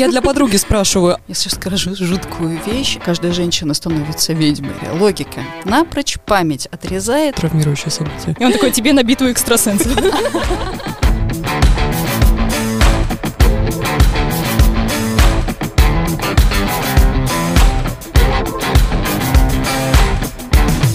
Я для подруги спрашиваю. Я сейчас скажу жуткую вещь. Каждая женщина становится ведьмой. Логика. Напрочь память отрезает. Травмирующее событие. И он такой, тебе на битву экстрасенсов.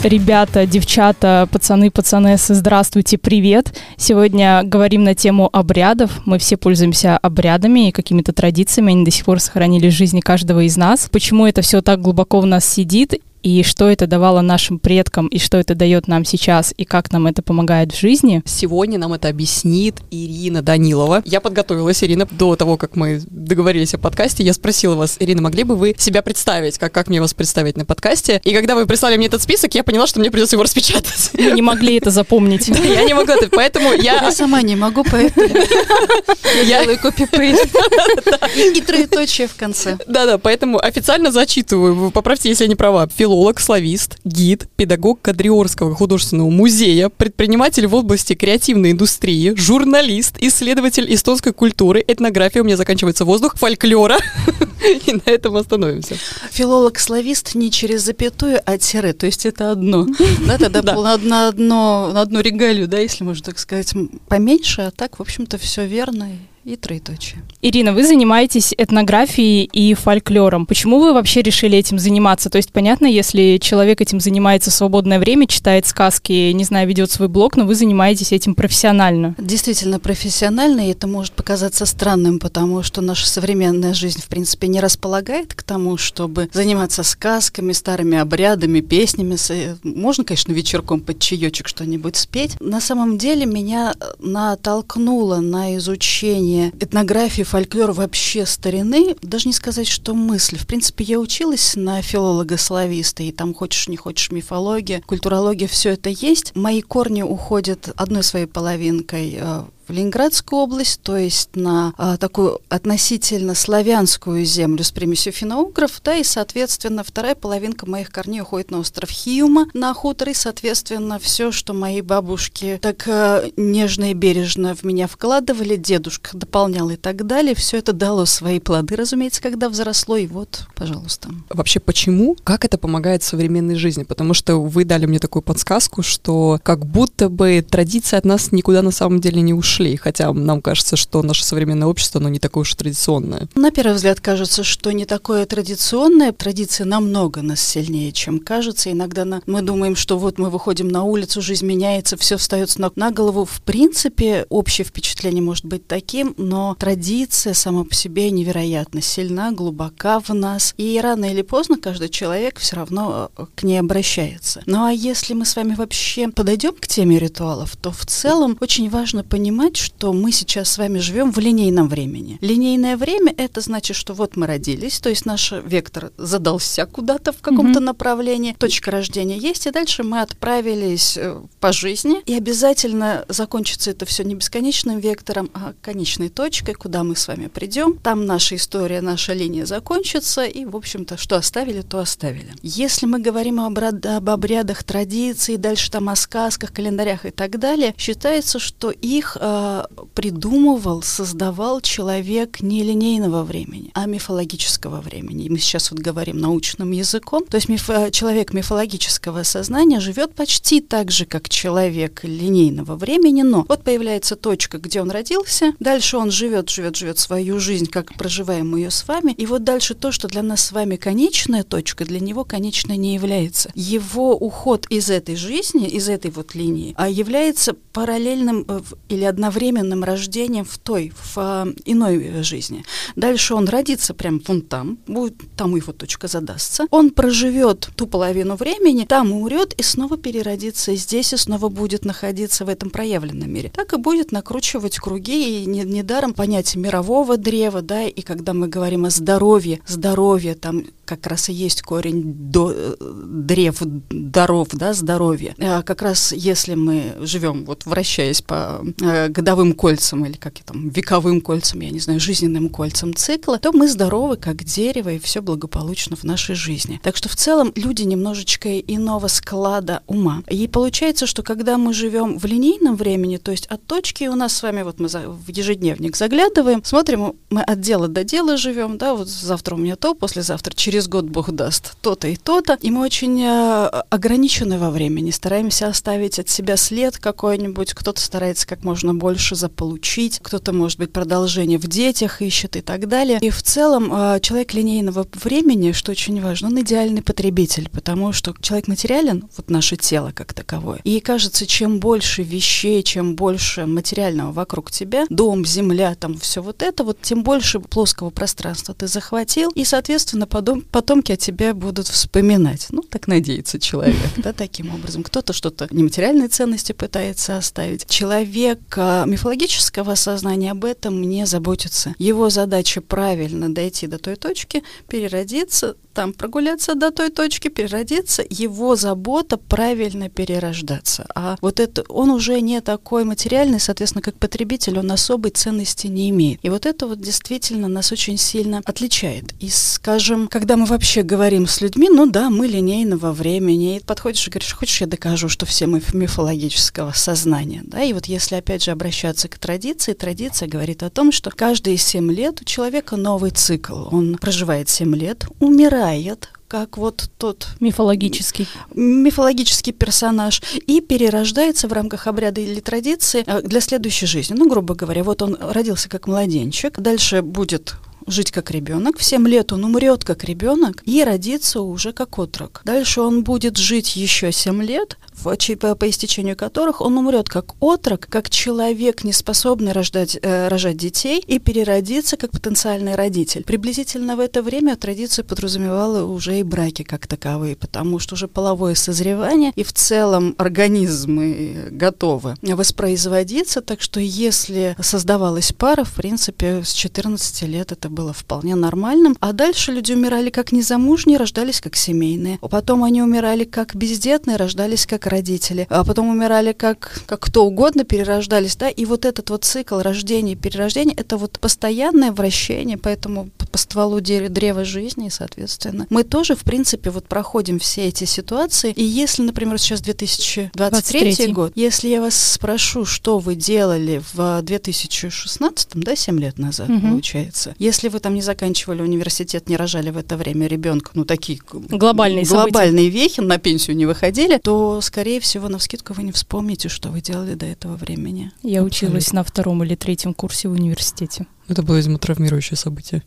Ребята, девчата, пацаны, пацанессы, здравствуйте, привет. Сегодня говорим на тему обрядов. Мы все пользуемся обрядами и какими-то традициями. Они до сих пор сохранились в жизни каждого из нас. Почему это все так глубоко в нас сидит и что это давало нашим предкам, и что это дает нам сейчас, и как нам это помогает в жизни. Сегодня нам это объяснит Ирина Данилова. Я подготовилась, Ирина, до того, как мы договорились о подкасте, я спросила вас, Ирина, могли бы вы себя представить, как, как мне вас представить на подкасте? И когда вы прислали мне этот список, я поняла, что мне придется его распечатать. Мы не могли это запомнить. Я не могу, поэтому я... Я сама не могу, поэтому я делаю копипейст и троеточие в конце. Да-да, поэтому официально зачитываю, поправьте, если я не права. Фило филолог, славист, гид, педагог Кадриорского художественного музея, предприниматель в области креативной индустрии, журналист, исследователь эстонской культуры, этнография, у меня заканчивается воздух, фольклора. И на этом остановимся. Филолог-славист не через запятую, а тире, то есть это одно. Да, тогда на, одно, на одну регалию, да, если можно так сказать, поменьше, а так, в общем-то, все верно и троеточие. Ирина, вы занимаетесь этнографией и фольклором. Почему вы вообще решили этим заниматься? То есть, понятно, если человек этим занимается в свободное время, читает сказки, не знаю, ведет свой блог, но вы занимаетесь этим профессионально. Действительно профессионально, и это может показаться странным, потому что наша современная жизнь, в принципе, не располагает к тому, чтобы заниматься сказками, старыми обрядами, песнями. Можно, конечно, вечерком под чаечек что-нибудь спеть. На самом деле меня натолкнуло на изучение изучение этнографии, фольклора вообще старины, даже не сказать, что мысль. В принципе, я училась на филолога-слависта, и там хочешь не хочешь мифология, культурология, все это есть. Мои корни уходят одной своей половинкой э, в Ленинградскую область, то есть на а, такую относительно славянскую землю с примесью финно-угров, да, и, соответственно, вторая половинка моих корней уходит на остров Хиума, на хутор, и, соответственно, все, что мои бабушки так а, нежно и бережно в меня вкладывали, дедушка дополнял и так далее, все это дало свои плоды, разумеется, когда взросло, и вот, пожалуйста. Вообще, почему? Как это помогает современной жизни? Потому что вы дали мне такую подсказку, что как будто бы традиция от нас никуда на самом деле не ушла ушли, хотя нам кажется, что наше современное общество, оно не такое уж традиционное. На первый взгляд кажется, что не такое традиционное. Традиция намного нас сильнее, чем кажется. Иногда на, мы думаем, что вот мы выходим на улицу, жизнь меняется, все встает с ног на голову. В принципе, общее впечатление может быть таким, но традиция сама по себе невероятно сильна, глубока в нас. И рано или поздно каждый человек все равно э, к ней обращается. Ну а если мы с вами вообще подойдем к теме ритуалов, то в целом очень важно понимать, понимать, что мы сейчас с вами живем в линейном времени. Линейное время — это значит, что вот мы родились, то есть наш вектор задался куда-то в каком-то mm-hmm. направлении, точка рождения есть, и дальше мы отправились э, по жизни, и обязательно закончится это все не бесконечным вектором, а конечной точкой, куда мы с вами придем. Там наша история, наша линия закончится, и, в общем-то, что оставили, то оставили. Если мы говорим об, об обрядах, традиции, дальше там о сказках, календарях и так далее, считается, что их э, придумывал, создавал человек не линейного времени, а мифологического времени. Мы сейчас вот говорим научным языком. То есть миф, э, человек мифологического сознания живет почти так же, как человек линейного времени, но вот появляется точка, где он родился, дальше он живет, живет, живет свою жизнь, как проживаем мы ее с вами, и вот дальше то, что для нас с вами конечная точка, для него конечной не является. Его уход из этой жизни, из этой вот линии, а является параллельным э, или одновременным одновременным рождением в той, в э, иной жизни. Дальше он родится прям вон там, будет там его точка задастся. Он проживет ту половину времени, там умрет и снова переродится здесь, и снова будет находиться в этом проявленном мире. Так и будет накручивать круги, и недаром не понятие мирового древа, да, и когда мы говорим о здоровье, здоровье, там как раз и есть корень до, э, древ, даров, да, здоровья. А как раз если мы живем, вот вращаясь по э, годовым кольцам или как там, вековым кольцам, я не знаю, жизненным кольцам цикла, то мы здоровы, как дерево, и все благополучно в нашей жизни. Так что в целом люди немножечко иного склада ума. И получается, что когда мы живем в линейном времени, то есть от точки у нас с вами, вот мы в ежедневник заглядываем, смотрим, мы от дела до дела живем, да, вот завтра у меня то, послезавтра, через год Бог даст то-то и то-то, и мы очень э, ограничены во времени, стараемся оставить от себя след какой-нибудь, кто-то старается как можно больше заполучить, кто-то, может быть, продолжение в детях ищет и так далее. И в целом э, человек линейного времени, что очень важно, он идеальный потребитель, потому что человек материален, вот наше тело как таковое, и кажется, чем больше вещей, чем больше материального вокруг тебя, дом, земля, там все вот это, вот тем больше плоского пространства ты захватил, и, соответственно, потом, потомки о тебе будут вспоминать. Ну, так надеется человек, да, таким образом. Кто-то что-то нематериальные ценности пытается оставить. Человек а, мифологического сознания об этом не заботится. Его задача правильно дойти до той точки, переродиться, там прогуляться до той точки, переродиться, его забота правильно перерождаться. А вот это, он уже не такой материальный, соответственно, как потребитель, он особой ценности не имеет. И вот это вот действительно нас очень сильно отличает. И, скажем, когда мы вообще говорим с людьми, ну да, мы линейного времени, и подходишь и говоришь, хочешь, я докажу, что все мы мифологического сознания, да, и вот если опять же обращаться к традиции, традиция говорит о том, что каждые семь лет у человека новый цикл, он проживает семь лет, умирает, умирает, как вот тот мифологический мифологический персонаж и перерождается в рамках обряда или традиции э, для следующей жизни. Ну, грубо говоря, вот он родился как младенчик, дальше будет жить как ребенок, в 7 лет он умрет как ребенок и родится уже как отрок. Дальше он будет жить еще 7 лет, по, по истечению которых он умрет как отрок, как человек, не способный рождать, э, рожать детей, и переродится как потенциальный родитель. Приблизительно в это время традиция подразумевала уже и браки как таковые, потому что уже половое созревание и в целом организмы готовы воспроизводиться, так что если создавалась пара, в принципе, с 14 лет это было вполне нормальным, а дальше люди умирали как незамужние, рождались как семейные, потом они умирали как бездетные, рождались как родители, а потом умирали как, как кто угодно, перерождались, да, и вот этот вот цикл рождения и перерождения, это вот постоянное вращение, поэтому по стволу древа жизни, соответственно, мы тоже, в принципе, вот проходим все эти ситуации, и если, например, сейчас 2023 23. год, если я вас спрошу, что вы делали в 2016, да, 7 лет назад, угу. получается, если вы там не заканчивали университет, не рожали в это время ребенка, ну, такие глобальные, глобальные вехи, на пенсию не выходили, то, скорее всего, на вскидку вы не вспомните, что вы делали до этого времени. Я училась на втором или третьем курсе в университете. Это было, видимо, травмирующее событие.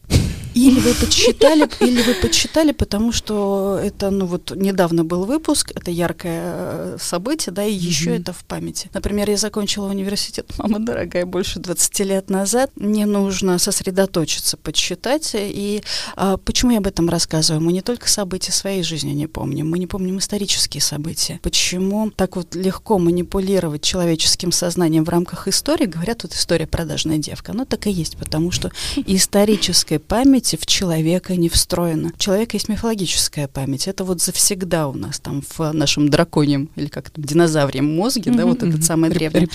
Или вы подсчитали, или вы подсчитали, потому что это, ну вот, недавно был выпуск, это яркое э, событие, да, и еще это в памяти. Например, я закончила университет, мама дорогая, больше 20 лет назад. Мне нужно сосредоточиться, подсчитать. И а, почему я об этом рассказываю? Мы не только события своей жизни не помним, мы не помним исторические события. Почему так вот легко манипулировать человеческим сознанием в рамках истории? Говорят, вот история продажная девка. Ну, так и есть, потому что историческая память в человека не встроена. У человека есть мифологическая память. Это вот завсегда у нас там в нашем драконьем или как то динозаврем мозге, да, вот этот самый древний.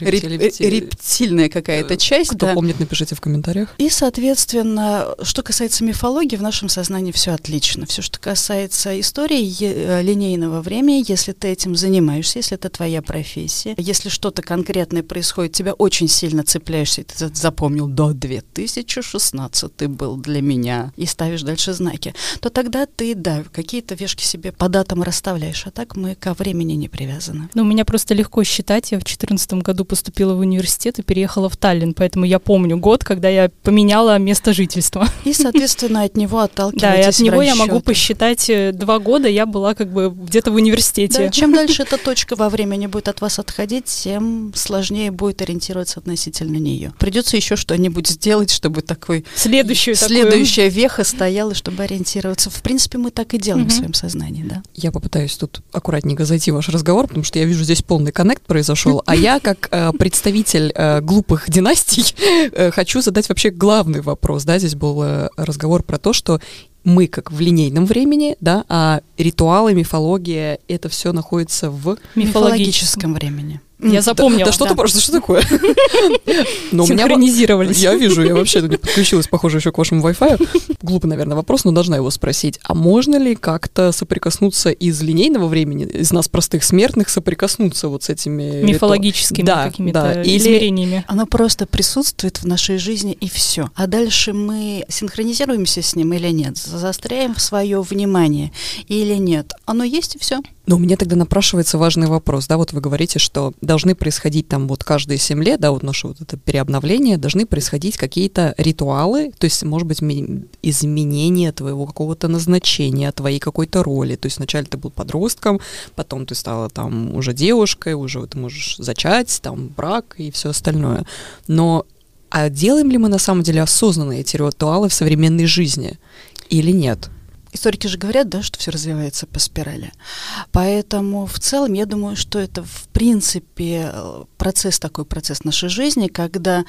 Рептильная какая-то часть. Кто помнит, напишите в комментариях. И, соответственно, что касается мифологии, в нашем сознании все отлично. Все, что касается истории э, линейного времени, если ты этим занимаешься, если это твоя профессия, если что-то конкретное происходит, тебя очень сильно цепляешься, и ты запомнил, да, 2016 был для меня, и ставишь дальше знаки, то тогда ты, да, какие-то вешки себе по датам расставляешь, а так мы ко времени не привязаны. Ну, у меня просто легко считать. Я в 2014 году поступила в университет и переехала в Таллин, поэтому я помню год, когда я поменяла место жительства. И, соответственно, от него отталкиваетесь Да, и от него я могу посчитать э, два года, я была как бы где-то в университете. Да, чем дальше эта точка во времени будет от вас отходить, тем сложнее будет ориентироваться относительно нее. Придется еще что-нибудь сделать, чтобы такой... Следующую следующую следующая веха стояла, чтобы ориентироваться. В принципе, мы так и делаем в своем сознании, да. Я попытаюсь тут аккуратненько зайти в ваш разговор, потому что я вижу, здесь полный коннект произошел, а я, как э, представитель э, глупых династий, э, хочу задать вообще главный вопрос, да, здесь был э, разговор про то, что мы как в линейном времени, да, а ритуалы, мифология, это все находится в мифологическом времени. Я запомнила. Да, что да. что, что такое? но Синхронизировались. Я вижу, я вообще не подключилась, похоже, еще к вашему Wi-Fi. Глупый, наверное, вопрос, но должна его спросить. А можно ли как-то соприкоснуться из линейного времени, из нас простых смертных, соприкоснуться вот с этими... Мифологическими да, какими-то да. измерениями? Оно просто присутствует в нашей жизни, и все. А дальше мы синхронизируемся с ним или нет? Застряем в свое внимание или нет? Оно есть, и все. Но у меня тогда напрашивается важный вопрос, да, вот вы говорите, что должны происходить там вот каждые 7 лет, да, вот наше вот это переобновление, должны происходить какие-то ритуалы, то есть, может быть, изменение твоего какого-то назначения, твоей какой-то роли, то есть вначале ты был подростком, потом ты стала там уже девушкой, уже ты можешь зачать, там брак и все остальное. Но а делаем ли мы на самом деле осознанно эти ритуалы в современной жизни или нет? Историки же говорят, да, что все развивается по спирали. Поэтому в целом я думаю, что это в принципе процесс такой процесс нашей жизни, когда,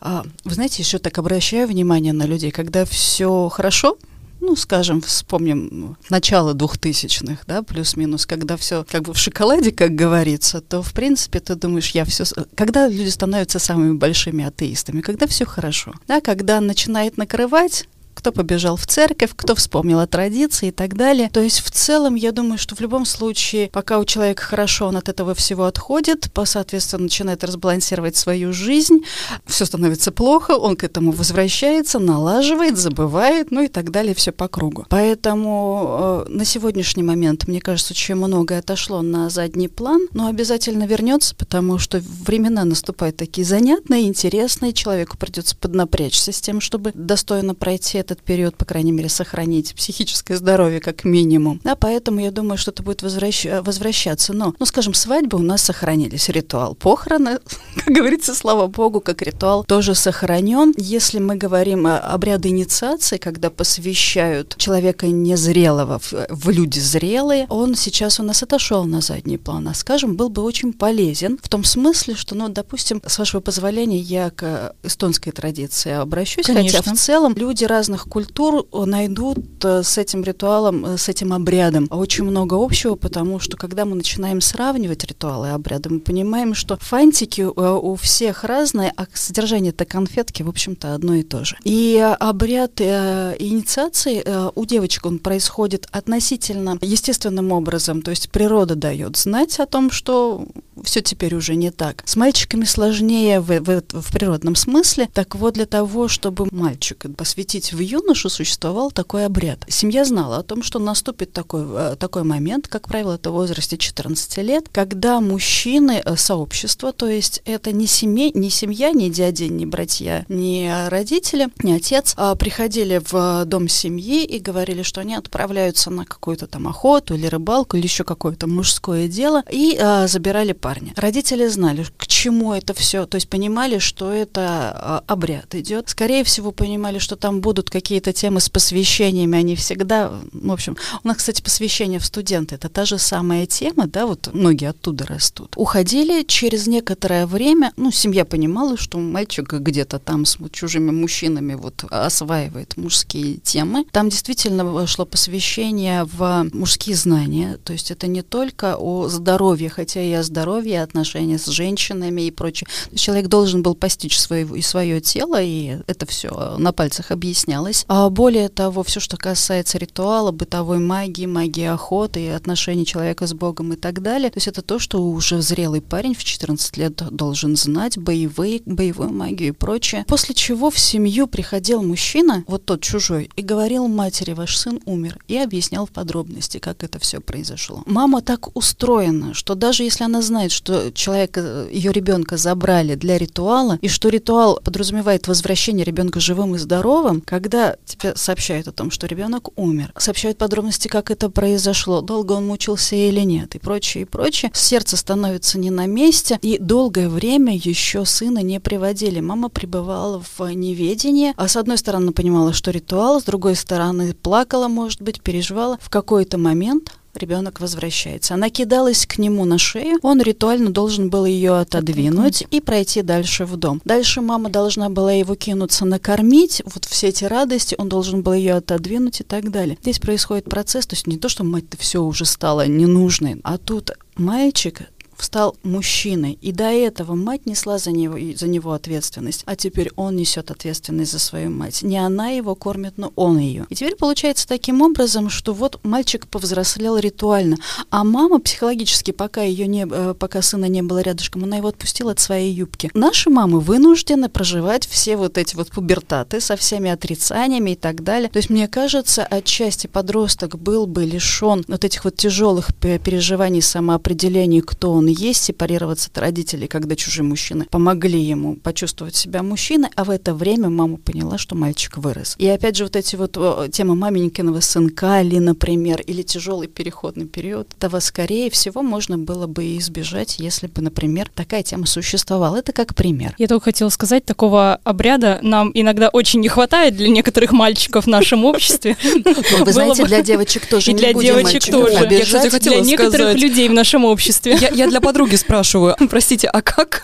а, вы знаете, еще так обращаю внимание на людей, когда все хорошо, ну, скажем, вспомним начало двухтысячных, да, плюс-минус, когда все как бы в шоколаде, как говорится, то, в принципе, ты думаешь, я все... Когда люди становятся самыми большими атеистами? Когда все хорошо, да, когда начинает накрывать, кто побежал в церковь, кто вспомнил о традиции и так далее. То есть в целом я думаю, что в любом случае, пока у человека хорошо, он от этого всего отходит, по, соответственно, начинает разбалансировать свою жизнь, все становится плохо, он к этому возвращается, налаживает, забывает, ну и так далее, все по кругу. Поэтому э, на сегодняшний момент, мне кажется, очень многое отошло на задний план, но обязательно вернется, потому что времена наступают такие занятные, интересные, человеку придется поднапрячься с тем, чтобы достойно пройти этот период, по крайней мере, сохранить психическое здоровье как минимум. Да, поэтому я думаю, что это будет возвращ... возвращаться. Но, ну, скажем, свадьбы у нас сохранились, ритуал похороны, как говорится, слава богу, как ритуал тоже сохранен. Если мы говорим о обряде инициации, когда посвящают человека незрелого в, в люди зрелые, он сейчас у нас отошел на задний план, а, скажем, был бы очень полезен в том смысле, что, ну, допустим, с вашего позволения, я к эстонской традиции обращусь, Конечно. хотя в целом люди разных разных культур найдут э, с этим ритуалом, э, с этим обрядом очень много общего, потому что когда мы начинаем сравнивать ритуалы и обряды, мы понимаем, что фантики э, у всех разные, а содержание-то конфетки, в общем-то, одно и то же. И обряд инициации у девочек он происходит относительно естественным образом, то есть природа дает знать о том, что все теперь уже не так. С мальчиками сложнее в, в, в природном смысле. Так вот, для того, чтобы мальчика посвятить в юношу, существовал такой обряд. Семья знала о том, что наступит такой, э, такой момент, как правило, это в возрасте 14 лет, когда мужчины, э, сообщество, то есть это не, семей, не семья, не дяди, не братья, не родители, не отец, а приходили в дом семьи и говорили, что они отправляются на какую-то там охоту или рыбалку или еще какое-то мужское дело и а, забирали парня. Родители знали, к чему это все, то есть понимали, что это а, обряд идет. Скорее всего, понимали, что там будут какие-то темы с посвящениями, они всегда, в общем, у нас, кстати, посвящение в студенты, это та же самая тема, да, вот многие оттуда растут. Уходили через некоторое время, ну, семья понимала, что мальчик где-то там с чужими мужчинами вот осваивает мужские темы. Там действительно шло посвящение в мужские знания, то есть это не только о здоровье, хотя и о здоровье, отношения с женщинами и прочее. Человек должен был постичь свое, и свое тело, и это все на пальцах объяснялось. А более того, все, что касается ритуала, бытовой магии, магии охоты отношений человека с Богом и так далее, то есть это то, что уже зрелый парень в 14 лет должен знать, боевые, боевую магию и прочее. После чего в семью приходил мужчина, вот тот чужой, и говорил матери, ваш сын умер, и объяснял в подробности, как это все произошло. Мама так устроена, что даже если она знает, что человека, ее ребенка забрали для ритуала, и что ритуал подразумевает возвращение ребенка живым и здоровым, когда тебе сообщают о том, что ребенок умер, сообщают подробности, как это произошло, долго он мучился или нет, и прочее, и прочее, сердце становится не на месте, и долгое время еще сына не приводили. Мама пребывала в неведении, а с одной стороны понимала, что ритуал, с другой стороны плакала, может быть, переживала. В какой-то момент ребенок возвращается. Она кидалась к нему на шею, он ритуально должен был ее отодвинуть и пройти дальше в дом. Дальше мама должна была его кинуться накормить, вот все эти радости, он должен был ее отодвинуть и так далее. Здесь происходит процесс, то есть не то, что мать-то все уже стала ненужной, а тут мальчик стал мужчиной, и до этого мать несла за него, за него ответственность, а теперь он несет ответственность за свою мать. Не она его кормит, но он ее. И теперь получается таким образом, что вот мальчик повзрослел ритуально, а мама психологически, пока ее не, э, пока сына не было рядышком, она его отпустила от своей юбки. Наши мамы вынуждены проживать все вот эти вот пубертаты со всеми отрицаниями и так далее. То есть мне кажется, отчасти подросток был бы лишен вот этих вот тяжелых переживаний самоопределения, кто он он есть, сепарироваться от родителей, когда чужие мужчины помогли ему почувствовать себя мужчиной, а в это время мама поняла, что мальчик вырос. И опять же вот эти вот темы маменькиного сынка ли, например, или тяжелый переходный период, этого скорее всего можно было бы избежать, если бы, например, такая тема существовала. Это как пример. Я только хотела сказать, такого обряда нам иногда очень не хватает для некоторых мальчиков в нашем обществе. Ну, вы знаете, для девочек тоже. И для девочек тоже. Для некоторых людей в нашем обществе. Я для подруги спрашиваю, простите, а как?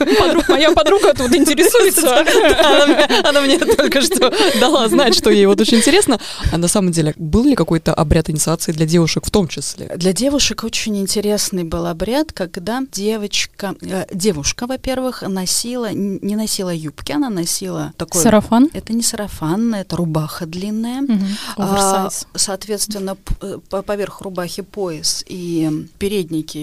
Моя подруга тут интересуется. Она мне только что дала знать, что ей вот очень интересно. А на самом деле, был ли какой-то обряд инициации для девушек в том числе? Для девушек очень интересный был обряд, когда девочка, э, девушка, во-первых, носила, не носила юбки, она носила такой... Сарафан? Это не сарафан, это рубаха длинная. А, соответственно, э, поверх рубахи пояс и передники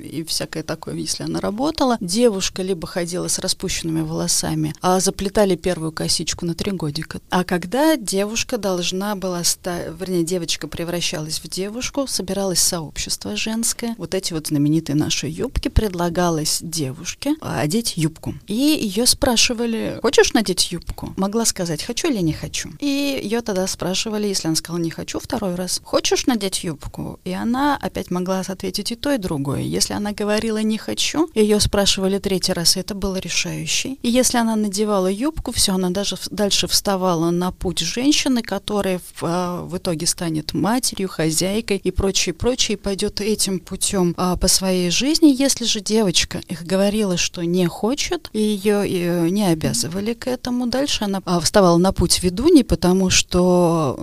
и всякое всякое такое, если она работала. Девушка либо ходила с распущенными волосами, а заплетали первую косичку на три годика. А когда девушка должна была стать, вернее, девочка превращалась в девушку, собиралось сообщество женское, вот эти вот знаменитые наши юбки, предлагалось девушке одеть юбку. И ее спрашивали, хочешь надеть юбку? Могла сказать, хочу или не хочу. И ее тогда спрашивали, если она сказала не хочу второй раз, хочешь надеть юбку? И она опять могла ответить и то, и другое. Если она говорит говорила «не хочу», ее спрашивали третий раз, и это было решающий. И если она надевала юбку, все, она даже дальше вставала на путь женщины, которая в, а, в итоге станет матерью, хозяйкой и прочее, прочее, и пойдет этим путем а, по своей жизни. Если же девочка их говорила, что не хочет, и ее и не обязывали к этому, дальше она а, вставала на путь ведуни, потому что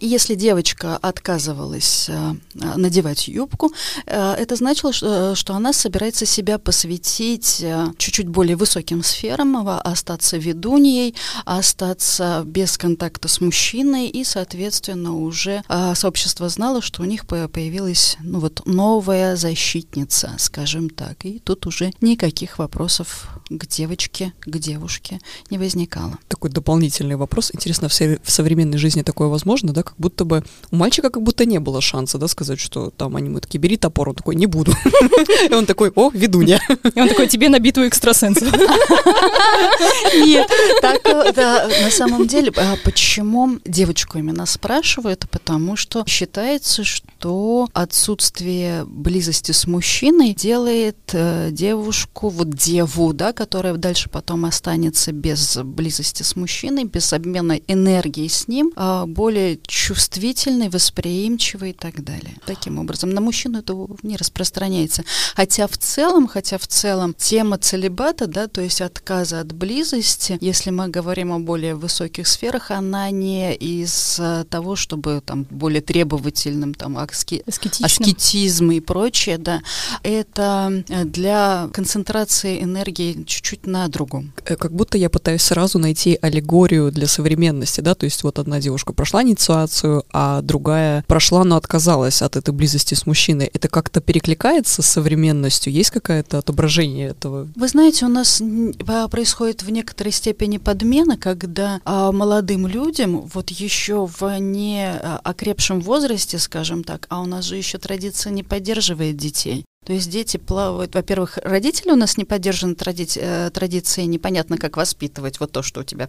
если девочка отказывалась а, надевать юбку, а, это значило, что, что она собирается себя посвятить э, чуть-чуть более высоким сферам, а, остаться ведуньей, остаться без контакта с мужчиной, и, соответственно, уже а, сообщество знало, что у них появилась ну, вот, новая защитница, скажем так. И тут уже никаких вопросов к девочке, к девушке не возникало. Такой дополнительный вопрос. Интересно, в, в современной жизни такое возможно, да? Как будто бы у мальчика как будто не было шанса, да, сказать, что там они мы такие, бери топор, он такой, не буду. И он такой, о, ведунья. И он такой, тебе на битву экстрасенсов. Нет, так, э, да, на самом деле, а почему девочку именно спрашивают? Потому что считается, что отсутствие близости с мужчиной делает э, девушку, вот деву, да, которая дальше потом останется без близости с мужчиной, без обмена энергией с ним, а более чувствительной, восприимчивой и так далее. Таким образом, на мужчину это не распространяется. Хотя в целом, хотя в целом тема целебата, да, то есть отказа от близости, если мы говорим о более высоких сферах, она не из того, чтобы там более требовательным, там аски... аскетизм и прочее, да, это для концентрации энергии чуть-чуть на другом. Э, как будто я пытаюсь сразу найти аллегорию для современности, да, то есть вот одна девушка прошла инициацию, а другая прошла, но отказалась от этой близости с мужчиной. Это как-то перекликается с современностью? Есть какое-то отображение этого? Вы знаете, у нас происходит в некоторой степени подмена, когда а, молодым людям, вот еще в не а, окрепшем возрасте, скажем так, а у нас же еще традиция не поддерживает детей, То есть дети плавают, во-первых, родители у нас не поддержаны тради э, традицией, непонятно, как воспитывать вот то, что у тебя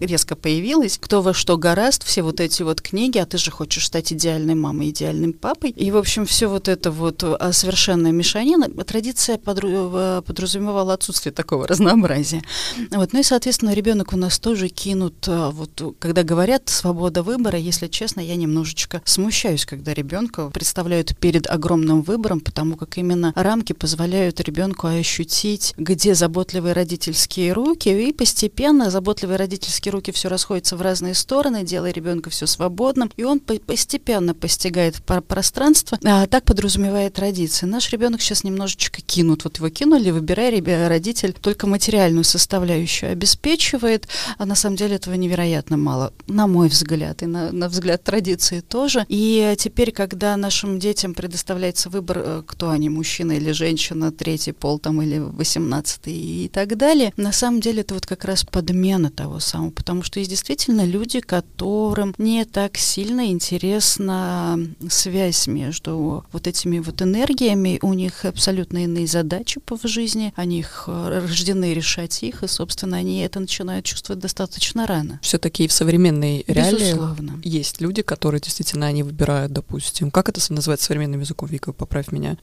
резко появилось, кто во что гораст, все вот эти вот книги, а ты же хочешь стать идеальной мамой, идеальным папой. И, в общем, все вот это вот а, совершенная мешанина. Традиция подру э, подразумевала отсутствие такого разнообразия. Вот. Ну и, соответственно, ребенок у нас тоже кинут, вот когда говорят свобода выбора, если честно, я немножечко смущаюсь, когда ребенка представляют перед огромным выбором, потому как именно рамки позволяют ребенку ощутить, где заботливые родительские руки, и постепенно заботливые родительские руки все расходятся в разные стороны, делая ребенка все свободным, и он постепенно постигает пространство, а так подразумевает традиции. Наш ребенок сейчас немножечко кинут, вот его кинули, выбирай, родитель только материальную составляющую обеспечивает, а на самом деле этого невероятно мало, на мой взгляд, и на, на взгляд традиции тоже. И теперь, когда нашим детям предоставляется выбор, э, кто они, мужчина или женщина, третий пол там или восемнадцатый и так далее, на самом деле это вот как раз подмена того самого, потому что есть действительно люди, которым не так сильно интересна связь между вот этими вот энергиями, у них абсолютно иные задачи по жизни, они их э, рождены решать их, и, собственно, они это начинают чувствовать достаточно рано. Все-таки в современной реалии есть люди, которые действительно они выбирают, допустим, как это называется современным языком, Вика, поправь меня,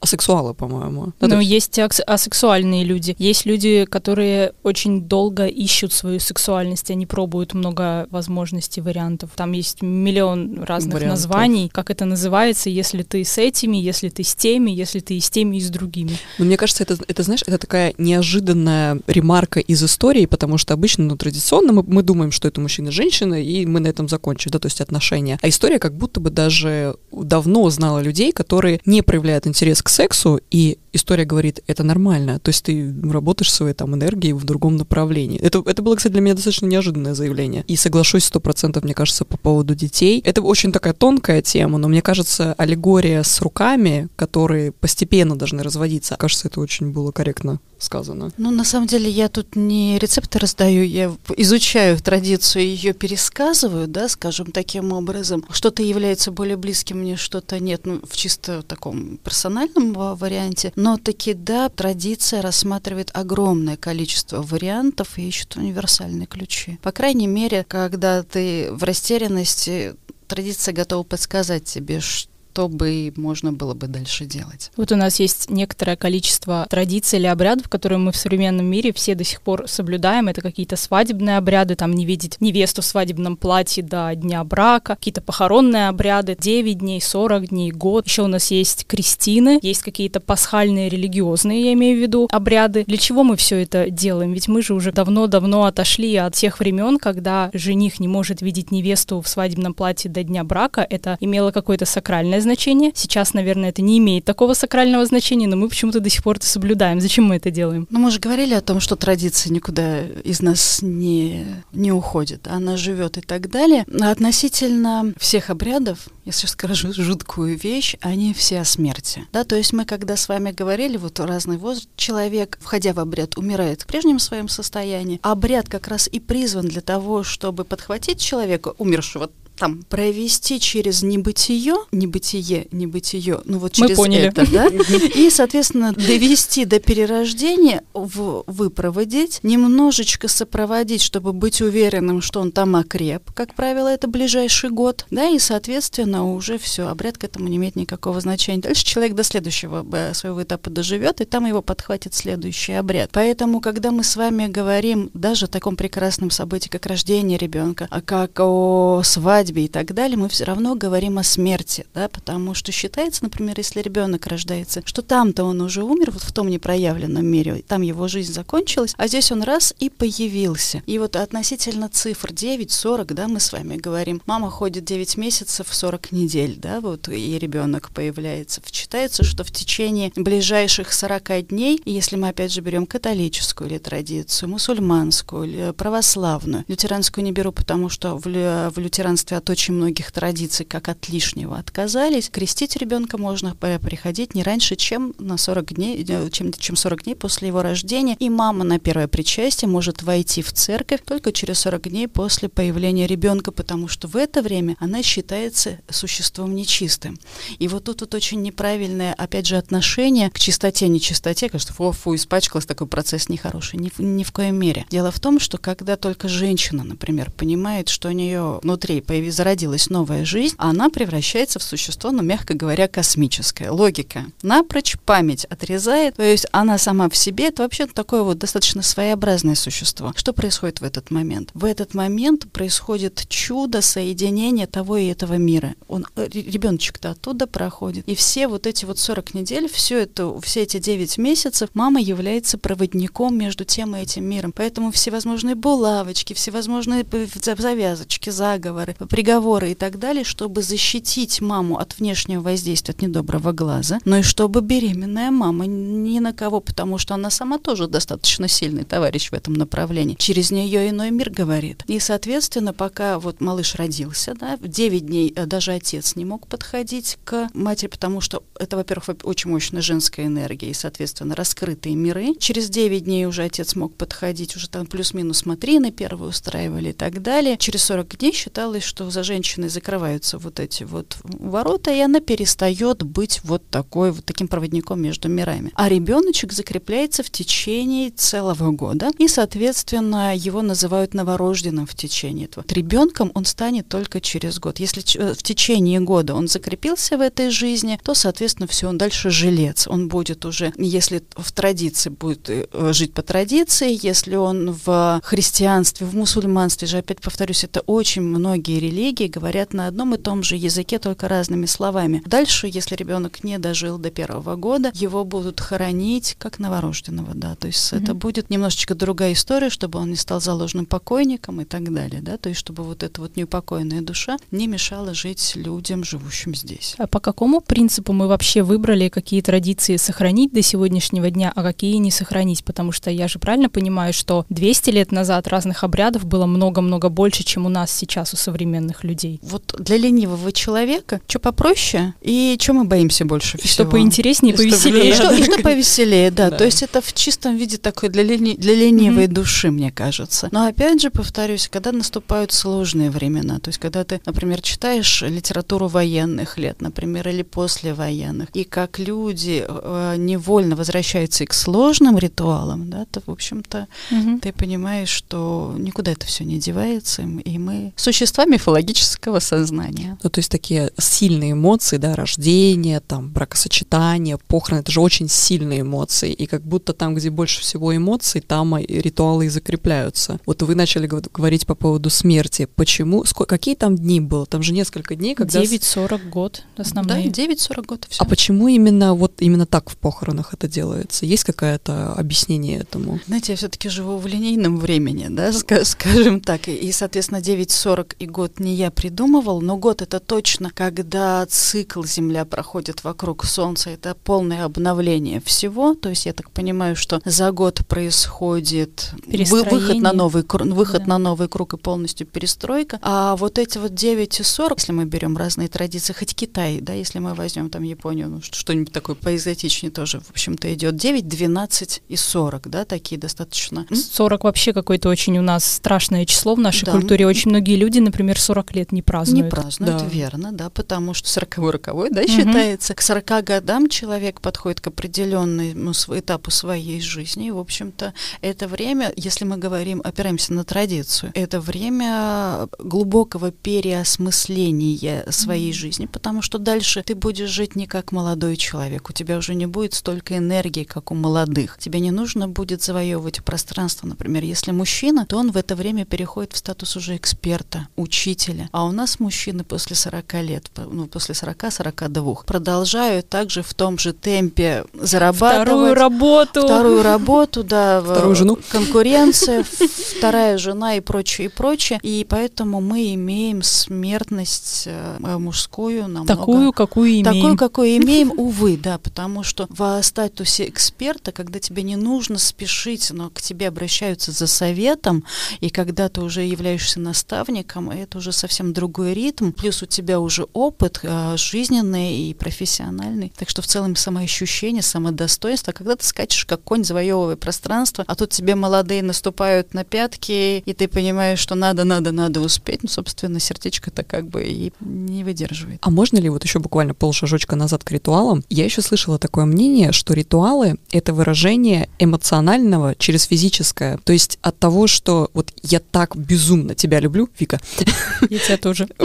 асексуалы, по-моему. Ну, ну есть асексуальные люди, есть люди, которые очень долго ищут свою сексуальность, они пробуют много возможностей, вариантов. Там есть миллион разных вариантов. названий, как это называется, если ты с этими, если ты с теми, если ты и с теми, и с другими. Ну, мне кажется, это, это, знаешь, это такая неожиданная ремарка из истории, потому что обычно, ну, традиционно мы, мы думаем, что это мужчина и женщина, и мы на этом закончим, да, то есть отношения. А история как будто бы даже давно знала людей, которые не проявляют интерес к сексу, и история говорит, это нормально, то есть ты работаешь своей там энергией в другом направлении. Это, это было, кстати, для меня достаточно неожиданное заявление. И соглашусь сто процентов, мне кажется, по поводу детей. Это очень такая тонкая тема, но мне кажется, аллегория с руками, которые постепенно должны разводиться, кажется, это очень было корректно сказано. Ну, на самом деле, я тут не рецепты раздаю, я изучаю традицию, ее пересказываю, да, скажем, таким образом. Что-то является более близким мне, что-то нет, ну, в чисто таком персональном варианте. Но таки, да, традиция рассматривает огромное количество вариантов и ищет универсальные ключи. По крайней мере, когда ты в растерянности, традиция готова подсказать тебе, что что бы можно было бы дальше делать. Вот у нас есть некоторое количество традиций или обрядов, которые мы в современном мире все до сих пор соблюдаем. Это какие-то свадебные обряды, там не видеть невесту в свадебном платье до дня брака, какие-то похоронные обряды, 9 дней, 40 дней, год. Еще у нас есть крестины, есть какие-то пасхальные религиозные, я имею в виду, обряды. Для чего мы все это делаем? Ведь мы же уже давно-давно отошли от тех времен, когда жених не может видеть невесту в свадебном платье до дня брака. Это имело какое-то сакральное значение. Сейчас, наверное, это не имеет такого сакрального значения, но мы почему-то до сих пор это соблюдаем. Зачем мы это делаем? Ну, мы же говорили о том, что традиция никуда из нас не, не уходит. Она живет и так далее. А относительно всех обрядов, я сейчас скажу жуткую вещь, они все о смерти. Да, то есть мы, когда с вами говорили, вот разный возраст, человек, входя в обряд, умирает в прежнем своем состоянии. Обряд как раз и призван для того, чтобы подхватить человека, умершего там провести через небытие, небытие, небытие, ну вот через Мы поняли. это, да, и, соответственно, довести до перерождения, в, выпроводить, немножечко сопроводить, чтобы быть уверенным, что он там окреп, как правило, это ближайший год, да, и, соответственно, уже все, обряд к этому не имеет никакого значения. Дальше человек до следующего э, своего этапа доживет, и там его подхватит следующий обряд. Поэтому, когда мы с вами говорим даже о таком прекрасном событии, как рождение ребенка, а как о свадьбе, свадьбе и так далее, мы все равно говорим о смерти, да, потому что считается, например, если ребенок рождается, что там-то он уже умер, вот в том непроявленном мире, там его жизнь закончилась, а здесь он раз и появился. И вот относительно цифр 9, 40, да, мы с вами говорим, мама ходит 9 месяцев, 40 недель, да, вот и ребенок появляется. Считается, что в течение ближайших 40 дней, если мы опять же берем католическую или традицию, мусульманскую, или православную, лютеранскую не беру, потому что в, в лютеранстве принципе, от очень многих традиций, как от лишнего, отказались, крестить ребенка можно приходить не раньше, чем на 40 дней, э, чем, чем 40 дней после его рождения. И мама на первое причастие может войти в церковь только через 40 дней после появления ребенка, потому что в это время она считается существом нечистым. И вот тут вот очень неправильное, опять же, отношение к чистоте, нечистоте, кажется, фу, фу, испачкалась, такой процесс нехороший. Ни, ни в коем мере. Дело в том, что когда только женщина, например, понимает, что у нее внутри появилась, зародилась новая жизнь, она превращается в существо, ну, мягко говоря, космическое. Логика. Напрочь память отрезает, то есть она сама в себе, это вообще такое вот достаточно своеобразное существо. Что происходит в этот момент? В этот момент происходит чудо соединения того и этого мира. Он, э, ребеночек-то оттуда проходит. И все вот эти вот 40 недель, все это, все эти 9 месяцев мама является проводником между тем и этим миром. Поэтому всевозможные булавочки, всевозможные завязочки, заговоры, приговоры и так далее, чтобы защитить маму от внешнего воздействия, от недоброго глаза, но и чтобы беременная мама ни на кого, потому что она сама тоже достаточно сильный товарищ в этом направлении. Через нее иной мир говорит. И, соответственно, пока вот малыш родился, да, в 9 дней э, даже отец не мог подходить к матери, потому что это, во-первых, очень мощная женская энергия и, соответственно, раскрытые миры. Через 9 дней уже отец мог подходить, уже там плюс-минус смотрины первые устраивали и так далее. Через 40 дней считалось, что за женщиной закрываются вот эти вот ворота, и она перестает быть вот такой, вот таким проводником между мирами. А ребеночек закрепляется в течение целого года, и, соответственно, его называют новорожденным в течение этого. Ребенком он станет только через год. Если в течение года он закрепился в этой жизни, то, соответственно, все, он дальше жилец. Он будет уже, если в традиции будет э, жить по традиции, если он в христианстве, в мусульманстве же, опять повторюсь, это очень многие религии говорят на одном и том же языке, только разными словами. Дальше, если ребенок не дожил до первого года, его будут хоронить как новорожденного, да, то есть mm-hmm. это будет немножечко другая история, чтобы он не стал заложенным покойником и так далее, да, то есть чтобы вот эта вот неупокоенная душа не мешала жить людям, живущим здесь. А по какому принципу мы вообще выбрали, какие традиции сохранить до сегодняшнего дня, а какие не сохранить? Потому что я же правильно понимаю, что 200 лет назад разных обрядов было много-много больше, чем у нас сейчас у современных людей. Вот для ленивого человека что попроще и что мы боимся больше всего? Что поинтереснее, повеселее. И что, и что повеселее, да. да. То есть это в чистом виде такой для, лени, для ленивой mm-hmm. души, мне кажется. Но опять же, повторюсь, когда наступают сложные времена, то есть когда ты, например, читаешь литературу военных лет, например, или послевоенных, и как люди э, невольно возвращаются и к сложным ритуалам, да, то, в общем-то, mm-hmm. ты понимаешь, что никуда это все не девается, и мы существа мифологического сознания. Ну, то есть такие сильные эмоции, да, рождение, там, бракосочетание, похороны, это же очень сильные эмоции, и как будто там, где больше всего эмоций, там ритуалы и закрепляются. Вот вы начали говорить по поводу смерти. Почему? Сколько, какие там дни было? Там же несколько дней, когда... 9-40 год основные. Да, 9-40 год, все. А почему именно вот именно так в похоронах это делается? Есть какое-то объяснение этому? Знаете, я все-таки живу в линейном времени, да, скажем так, и, соответственно, 9-40 и год не я придумывал, но год это точно, когда цикл Земля проходит вокруг Солнца, это полное обновление всего, то есть я так понимаю, что за год происходит выход на новый выход да. на новый круг и полностью перестройка, а вот эти вот 9 и 40, если мы берем разные традиции, хоть Китай, да, если мы возьмем там Японию, ну, что-нибудь такое поэкзотичнее тоже, в общем-то, идет 9, 12 и 40, да, такие достаточно. 40 вообще какое-то очень у нас страшное число в нашей да. культуре. Очень многие люди, например, 40 лет не празднуют. Не празднуют, да. верно, да, потому что 40 роковой, да, угу. считается. К 40 годам человек подходит к определенному этапу своей жизни. И, в общем-то, это время, если мы говорим, опираемся на традицию, это время глубокого переосмысления своей угу. жизни, потому что дальше ты будешь жить не как молодой человек, у тебя уже не будет столько энергии, как у молодых. Тебе не нужно будет завоевывать пространство, например, если мужчина, то он в это время переходит в статус уже эксперта, учителя. А у нас мужчины после 40 лет, ну, после 40-42 продолжают также в том же темпе зарабатывать. Вторую работу. Вторую работу, да. Вторую жену. Конкуренция, вторая жена и прочее, и прочее. И поэтому мы имеем смертность э, мужскую намного... Такую, какую имеем. Такую, какую имеем, увы, да, потому что в статусе эксперта, когда тебе не нужно спешить, но к тебе обращаются за советом, и когда ты уже являешься наставником, это уже уже совсем другой ритм, плюс у тебя уже опыт э, жизненный и профессиональный. Так что в целом самоощущение, самодостоинство, когда ты скачешь как конь, завоевывая пространство, а тут тебе молодые наступают на пятки, и ты понимаешь, что надо, надо, надо успеть, ну, собственно, сердечко-то как бы и не выдерживает. А можно ли вот еще буквально полшажочка назад к ритуалам? Я еще слышала такое мнение, что ритуалы — это выражение эмоционального через физическое. То есть от того, что вот я так безумно тебя люблю, Вика. Я тебя тоже.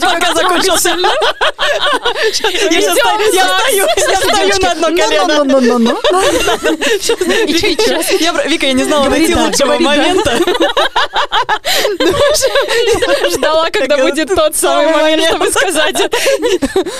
Пока закончился. Я стою, на одно колено. Вика, я не знала найти лучшего момента. Ждала, когда будет тот самый момент, чтобы сказать.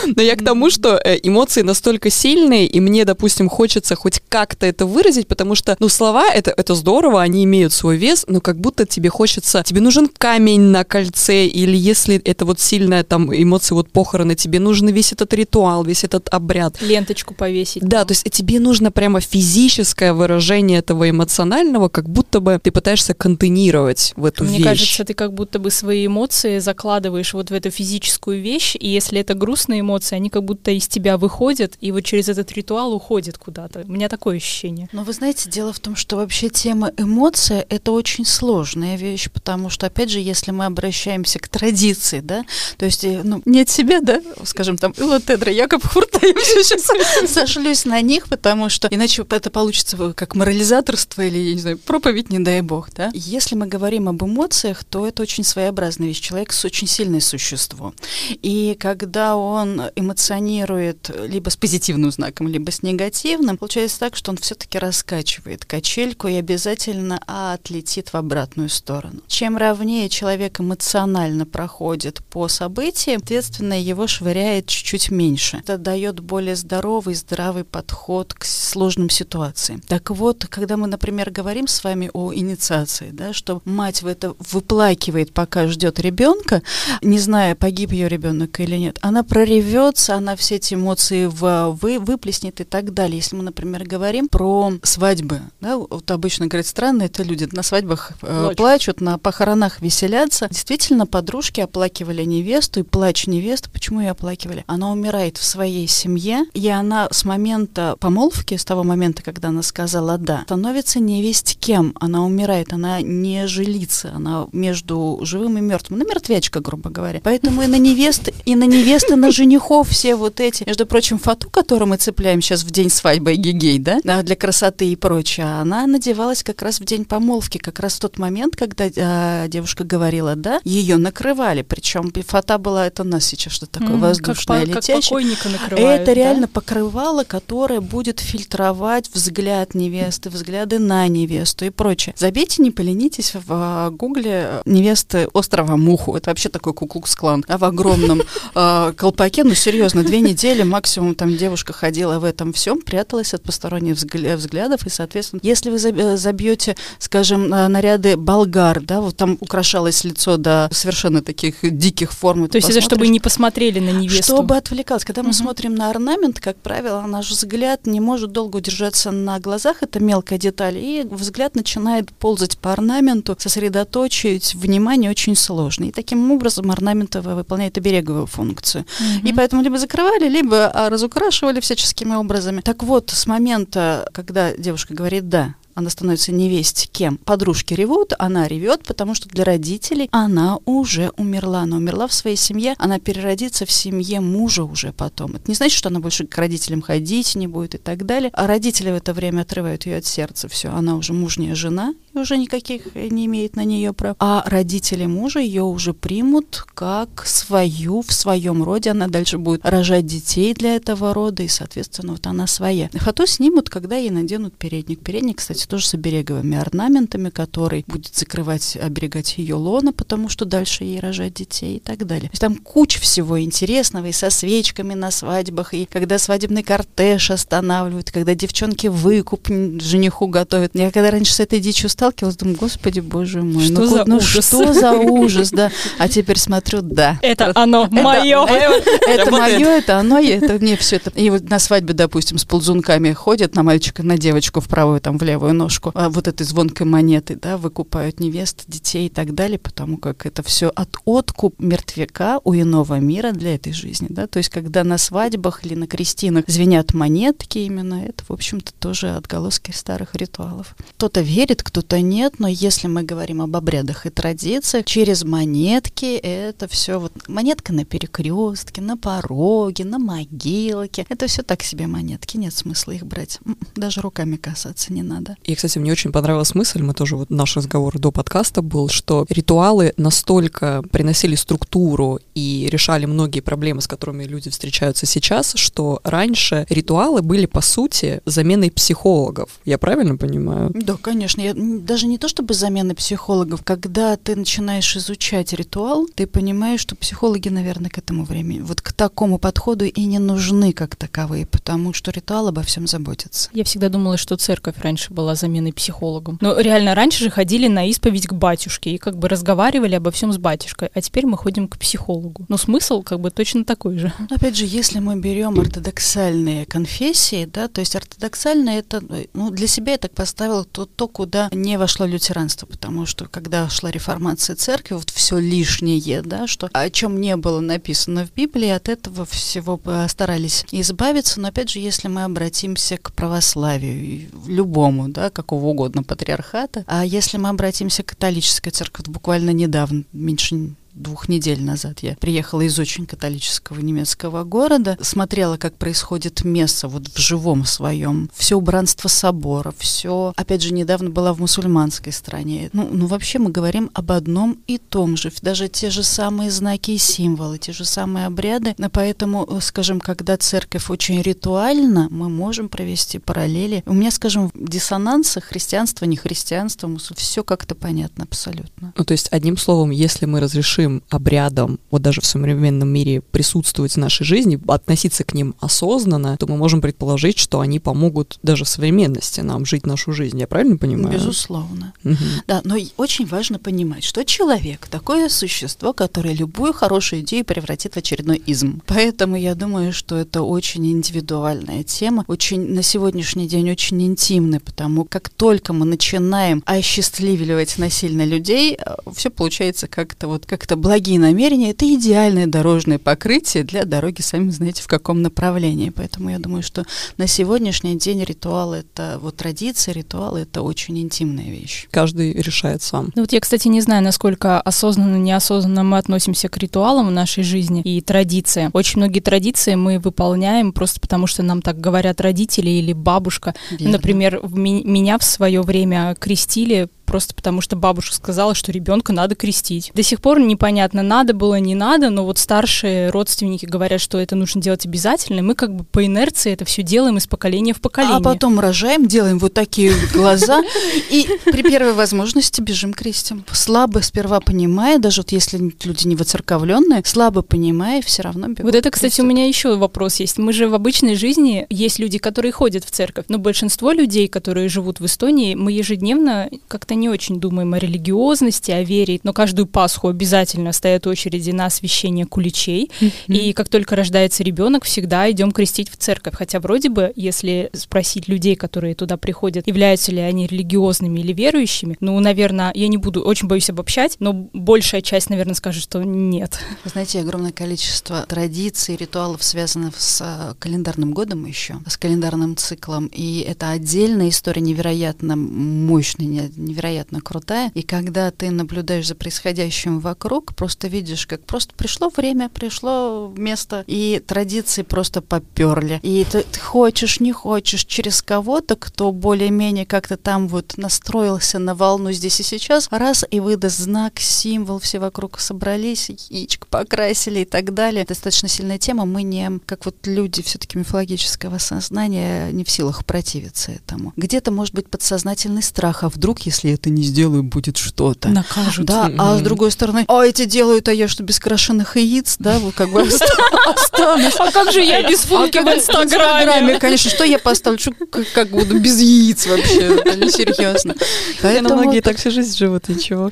Но я к тому, что э, эмоции настолько сильные, и мне, допустим, хочется хоть как-то это выразить, потому что, ну, слова это, это здорово, они имеют свой вес, но как будто тебе хочется, тебе нужен камень на кольце, или если это вот сильная там эмоция, вот похороны, тебе нужен весь этот ритуал, весь этот обряд. Ленточку повесить. Да, то есть тебе нужно прямо физическое выражение этого эмоционального, как будто бы ты пытаешься контейнировать в эту Мне вещь. кажется, ты как будто бы свои эмоции закладываешь вот в эту физическую вещь, и если это грустные эмоции, они как будто из тебя выходят, и вот через этот ритуал уходят куда-то. У меня такое ощущение. Но вы знаете, дело в том, что вообще тема эмоция — это очень сложная вещь, потому что, опять же, если мы обращаемся к традиции, да, то есть, э, ну, не от себя, да, скажем, там, Илла Тедра, Якоб Хурта, я сейчас сошлюсь на них, потому что иначе это получится как морализаторство или, я не знаю, проповедь, не дай бог, да. Если мы говорим об эмоциях, то это очень своеобразная вещь. Человек с очень сильное существо. И когда он эмоционирует либо с позитивным знаком, либо с негативным, получается так, что он все-таки раскачивает качельку и обязательно отлетит в обратную сторону. Чем ровнее человек эмоционально проходит по событиям, соответственно, его швыряет чуть-чуть меньше. Это дает более здоровый, здравый подход к сложным ситуациям. Так вот, когда мы, например, говорим с вами о инициации, да, что мать в это выплакивает, пока ждет ребенка, не зная, погиб ее ребенок или нет, она проревется, она все эти эмоции в, вы, выплеснет и так далее. Если мы, например, говорим про свадьбы, да, вот обычно говорят, странно, это люди на свадьбах э, плачут, на похоронах веселятся. Действительно, подружки оплакивали невесту, и плач невесты, почему ее оплакивали? Она умирает в своей семье, и она с момента помолвки, с того момента, когда она сказала «да», становится невесть кем. Она умирает, она не жилится, она между живым и мертвым. Ну, мертвячка, грубо говоря. Поэтому и на невест, и на невесты, на женихов все вот эти. Между прочим, фату, которую мы цепляем сейчас в день свадьбы гигей, да, для красоты и прочее, она надевалась как раз в день помолвки, как раз в тот момент, когда э, девушка говорила «да», ее накрывали. Причем фата была, это у нас сейчас что такое, mm, воздушное, как, летящее. Как покойника накрывают, Это да? реально покрывало, которое будет фильтровать взгляд невесты, взгляды на невесту и прочее. Забейте, не поленитесь в а, гугле невесты острова Муху. Это вообще такой куклукс-клан. А в огромном э, колпаке, ну серьезно, две недели максимум там девушка ходила в этом всем, пряталась от посторонних взгля- взглядов, и, соответственно, если вы забьете, скажем, наряды болгар, да, вот там украшалось лицо до совершенно таких диких форм. То есть это чтобы не посмотрели на невесту? Чтобы отвлекалось. Когда мы uh-huh. смотрим на орнамент, как правило, наш взгляд не может долго удержаться на глазах, это мелкая деталь, и взгляд начинает ползать по орнаменту, сосредоточить внимание очень сложно. И таким образом орнамент выполняет обереговую функцию. Uh-huh. И поэтому либо закрывали, либо а, разукрашивали всяческими образами. Так вот, с момента, когда девушка говорит «да», она становится невесть кем. Подружки ревут, она ревет, потому что для родителей она уже умерла. Она умерла в своей семье, она переродится в семье мужа уже потом. Это не значит, что она больше к родителям ходить не будет и так далее. А родители в это время отрывают ее от сердца. Все, она уже мужняя жена, и уже никаких не имеет на нее прав. А родители мужа ее уже примут как свою в своем роде. Она дальше будет рожать детей для этого рода, и, соответственно, вот она своя. Фото снимут, когда ей наденут передник. Передник, кстати, тоже с обереговыми орнаментами, который будет закрывать, оберегать ее лона, потому что дальше ей рожать детей и так далее. То есть там куча всего интересного, и со свечками на свадьбах, и когда свадебный кортеж останавливают, когда девчонки выкуп жениху готовят. Я когда раньше с этой дичью сталкивалась, думаю, господи, боже мой, что ну, за ну ужас? что за ужас, да. А теперь смотрю, да. Это оно, мое. Это мое, это оно, это мне все это. И вот на свадьбе, допустим, с ползунками ходят на мальчика, на девочку в правую, там, в левую понемножку а, вот этой звонкой монеты, да, выкупают невест, детей и так далее, потому как это все от откуп мертвяка у иного мира для этой жизни, да, то есть когда на свадьбах или на крестинах звенят монетки именно, это, в общем-то, тоже отголоски старых ритуалов. Кто-то верит, кто-то нет, но если мы говорим об обрядах и традициях, через монетки это все вот монетка на перекрестке, на пороге, на могилке, это все так себе монетки, нет смысла их брать, даже руками касаться не надо. И, кстати, мне очень понравилась мысль, мы тоже вот наш разговор до подкаста был, что ритуалы настолько приносили структуру и решали многие проблемы, с которыми люди встречаются сейчас, что раньше ритуалы были, по сути, заменой психологов. Я правильно понимаю? Да, конечно. Я, даже не то чтобы заменой психологов. Когда ты начинаешь изучать ритуал, ты понимаешь, что психологи, наверное, к этому времени, вот к такому подходу и не нужны как таковые, потому что ритуал обо всем заботится. Я всегда думала, что церковь раньше была заменой психологом. Но реально раньше же ходили на исповедь к батюшке и как бы разговаривали обо всем с батюшкой, а теперь мы ходим к психологу. Но смысл как бы точно такой же. Но опять же, если мы берем ортодоксальные конфессии, да, то есть ортодоксальные это, ну, для себя я так поставила то, то, куда не вошло лютеранство, потому что когда шла реформация церкви, вот все лишнее, да, что о чем не было написано в Библии, от этого всего старались избавиться, но опять же, если мы обратимся к православию, любому, да, какого угодно патриархата, а если мы обратимся к католической церкви, буквально недавно, меньше двух недель назад я приехала из очень католического немецкого города, смотрела, как происходит месса вот в живом своем, все убранство собора, все, опять же, недавно была в мусульманской стране. Ну, ну, вообще мы говорим об одном и том же, даже те же самые знаки и символы, те же самые обряды, поэтому, э, скажем, когда церковь очень ритуальна, мы можем провести параллели. У меня, скажем, диссонансы христианство, не христианство, все как-то понятно абсолютно. Ну, то есть, одним словом, если мы разрешим любым обрядам, вот даже в современном мире присутствовать в нашей жизни, относиться к ним осознанно, то мы можем предположить, что они помогут даже в современности нам жить нашу жизнь. Я правильно понимаю? Безусловно. Угу. Да, но очень важно понимать, что человек такое существо, которое любую хорошую идею превратит в очередной изм. Поэтому я думаю, что это очень индивидуальная тема, очень на сегодняшний день очень интимная, потому как только мы начинаем осчастливливать насильно людей, э, все получается как-то вот как-то благие намерения — это идеальное дорожное покрытие для дороги, сами знаете, в каком направлении. Поэтому я думаю, что на сегодняшний день ритуал — это вот традиция, ритуал — это очень интимная вещь. Каждый решает сам. Ну вот я, кстати, не знаю, насколько осознанно, неосознанно мы относимся к ритуалам в нашей жизни и традициям. Очень многие традиции мы выполняем просто потому, что нам так говорят родители или бабушка. Верно. Например, в ми- меня в свое время крестили просто потому что бабушка сказала, что ребенка надо крестить. До сих пор непонятно, надо было, не надо, но вот старшие родственники говорят, что это нужно делать обязательно, и мы как бы по инерции это все делаем из поколения в поколение. А потом рожаем, делаем вот такие глаза, и при первой возможности бежим крестим. Слабо сперва понимая, даже вот если люди не воцерковленные, слабо понимая, все равно бегут. Вот это, кстати, у меня еще вопрос есть. Мы же в обычной жизни есть люди, которые ходят в церковь, но большинство людей, которые живут в Эстонии, мы ежедневно как-то не очень думаем о религиозности, о вере, но каждую Пасху обязательно стоят очереди на освящение куличей. Mm-hmm. И как только рождается ребенок, всегда идем крестить в церковь. Хотя вроде бы, если спросить людей, которые туда приходят, являются ли они религиозными или верующими, ну, наверное, я не буду, очень боюсь обобщать, но большая часть, наверное, скажет, что нет. Вы знаете, огромное количество традиций, ритуалов связанных с э, календарным годом еще, с календарным циклом, и это отдельная история, невероятно мощная, невероятно невероятно крутая. И когда ты наблюдаешь за происходящим вокруг, просто видишь, как просто пришло время, пришло место, и традиции просто поперли. И ты, ты хочешь, не хочешь, через кого-то, кто более-менее как-то там вот настроился на волну здесь и сейчас, раз и выдаст знак, символ, все вокруг собрались, яичко покрасили и так далее. Достаточно сильная тема. Мы не, как вот люди все-таки мифологического сознания, не в силах противиться этому. Где-то может быть подсознательный страх, а вдруг, если это не сделаю, будет что-то. Накажут. Да, а с другой стороны, а эти делают, а я что, без крашеных яиц, да, вот как бы останусь. А как же я без фотки А в Инстаграме? конечно, что я поставлю, что, как, буду без яиц вообще, это несерьезно. Я на Поэтому, многие так всю жизнь живут, ничего.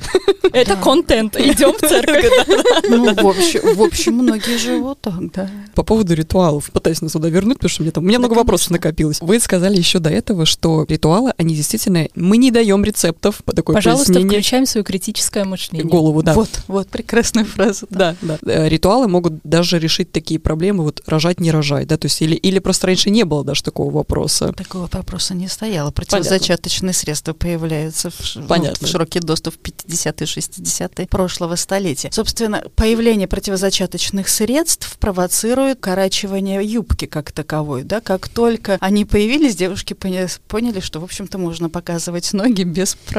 Это контент. Идем в церковь. ну, в общем, в общем, многие живут так, да. По поводу ритуалов, пытаюсь нас сюда вернуть, потому что мне там, у меня много вопросов накопилось. Вы сказали еще до этого, что ритуалы, они действительно, мы не даем рецептов, по такое Пожалуйста, пояснение. включаем свое критическое мышление. голову, да. Вот, вот, прекрасная фраза. Да, да. Э, Ритуалы могут даже решить такие проблемы, вот рожать, не рожать, да, то есть или, или просто раньше не было даже такого вопроса. Такого вопроса не стояло. Противозачаточные средства появляются в, ш- ну, Понятно. в широкий доступ в 50-е, 60-е прошлого столетия. Собственно, появление противозачаточных средств провоцирует корачивание юбки как таковой. Да? Как только они появились, девушки поня- поняли, что, в общем-то, можно показывать ноги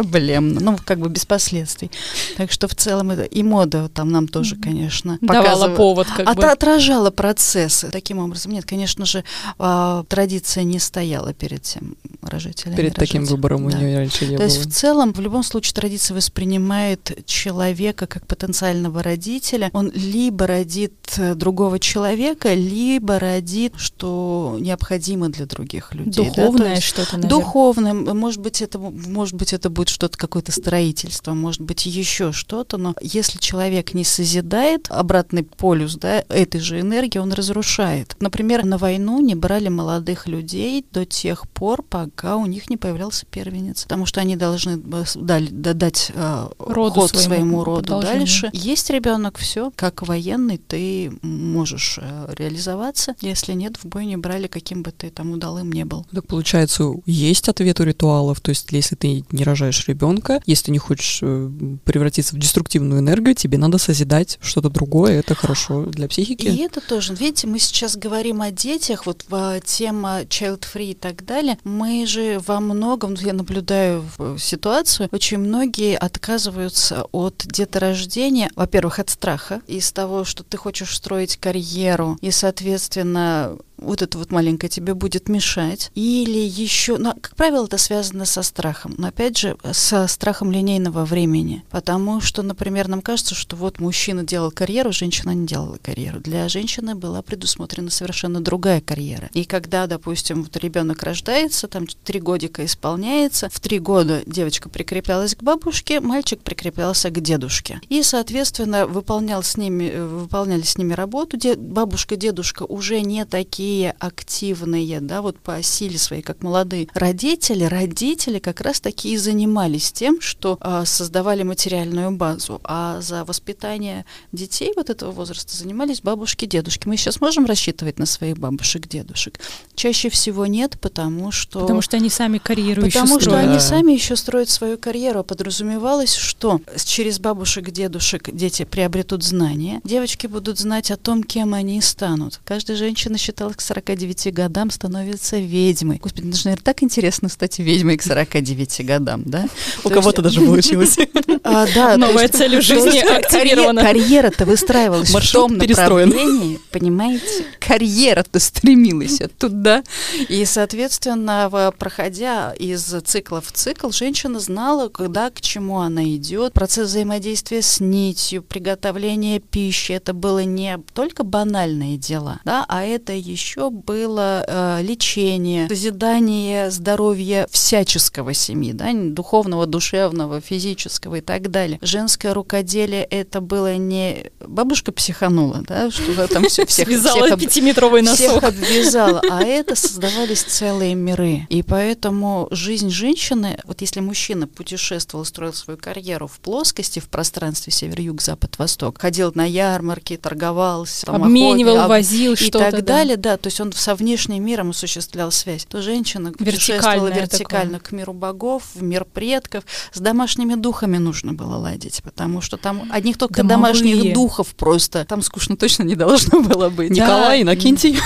беспроблемно, ну, как бы без последствий. Так что в целом это и мода там нам тоже, конечно, Давала повод как От- бы. отражала процессы. Таким образом, нет, конечно же, а, традиция не стояла перед тем, рожать или Перед таким рожать. выбором у Да. нее раньше не То было. есть в целом, в любом случае, традиция воспринимает человека как потенциального родителя. Он либо родит э, другого человека, либо родит, что необходимо для других людей. да, то Духовное есть что-то, наверное. Духовное, может быть, это, может быть, это будет что-то, какое-то строительство, может быть, еще что-то, но если человек не созидает обратный полюс да, этой же энергии, он разрушает. Например, на войну не брали молодых людей до тех пор, пока у них не появлялся первенец, потому что они должны э, дать э, Роду ход своему, своему роду дальше. Есть ребенок, все, как военный, ты можешь э, реализоваться. Если нет, в бой не брали, каким бы ты там удалым не был. Так получается, есть ответ у ритуалов. То есть, если ты не рожаешь ребенка, если ты не хочешь э, превратиться в деструктивную энергию, тебе надо созидать что-то другое. Это хорошо для психики. И это тоже, видите, мы сейчас говорим о детях, вот э, тема child-free и так далее. Мы же во многом, я наблюдаю э, ситуацию, очень многие отказываются от деторождения, во-первых, от страха, из того, что ты хочешь строить карьеру, и, соответственно, вот это вот маленькое тебе будет мешать. Или еще, ну, как правило, это связано со страхом. Но опять же, со страхом линейного времени. Потому что, например, нам кажется, что вот мужчина делал карьеру, женщина не делала карьеру. Для женщины была предусмотрена совершенно другая карьера. И когда, допустим, вот ребенок рождается, там три годика исполняется, в три года девочка прикреплялась к бабушке, мальчик прикреплялся к дедушке. И, соответственно, выполнял с ними, э, выполняли с ними работу. Де- бабушка, дедушка уже не такие активные, да, вот по силе своей, как молодые родители. Родители как раз таки и занимались тем, что а, создавали материальную базу, а за воспитание детей вот этого возраста занимались бабушки, дедушки. Мы сейчас можем рассчитывать на своих бабушек, дедушек? Чаще всего нет, потому что... Потому что они сами карьеру еще Потому что строят. они сами еще строят свою карьеру. А подразумевалось, что через бабушек, дедушек дети приобретут знания. Девочки будут знать о том, кем они станут. Каждая женщина считала, к 49 годам становится ведьмой. Господи, это же, наверное, так интересно стать ведьмой к 49 годам, да? У То кого-то даже получилось. А, Новая цель в жизни активирована. Карьера-то выстраивалась в том направлении, понимаете? Карьера-то стремилась туда. И, соответственно, проходя из цикла в цикл, женщина знала, когда к чему она идет. Процесс взаимодействия с нитью, приготовление пищи, это было не только банальные дела, да, а это еще было э, лечение, созидание здоровья всяческого семьи, да, духовного, душевного, физического и так далее. Женское рукоделие это было не бабушка психанула, да, что там все всех Связала всех пятиметровый всех носок. обвязала, а это создавались целые миры. И поэтому жизнь женщины, вот если мужчина путешествовал, строил свою карьеру в плоскости, в пространстве север, юг, запад, восток, ходил на ярмарки, торговался, там, Обменивал, охотил, об- возил и что-то. так да. далее, да, то есть он со внешним миром осуществлял связь. То женщина путешествовала вертикально к миру богов, в мир предков. С домашними духами нужно было ладить, потому что там одних только Домовые. домашних духов просто. Там скучно точно не должно было быть. Николай, Иннокентий.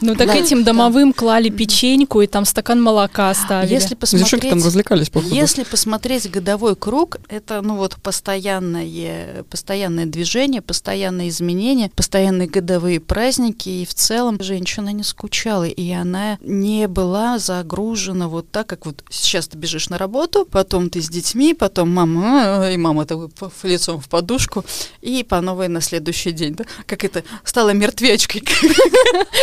Ну так Да, этим да. домовым клали печеньку и там стакан молока ставили. Если Девчонки там посмотреть, развлекались, походу. если посмотреть годовой круг, это ну вот постоянное, постоянное движение, постоянные изменения, постоянные годовые праздники, и в целом женщина женщина не скучала, и она не была загружена вот так, как вот сейчас ты бежишь на работу, потом ты с детьми, потом мама, и мама то лицом в подушку, и по новой на следующий день, да? Как это, стала мертвечкой.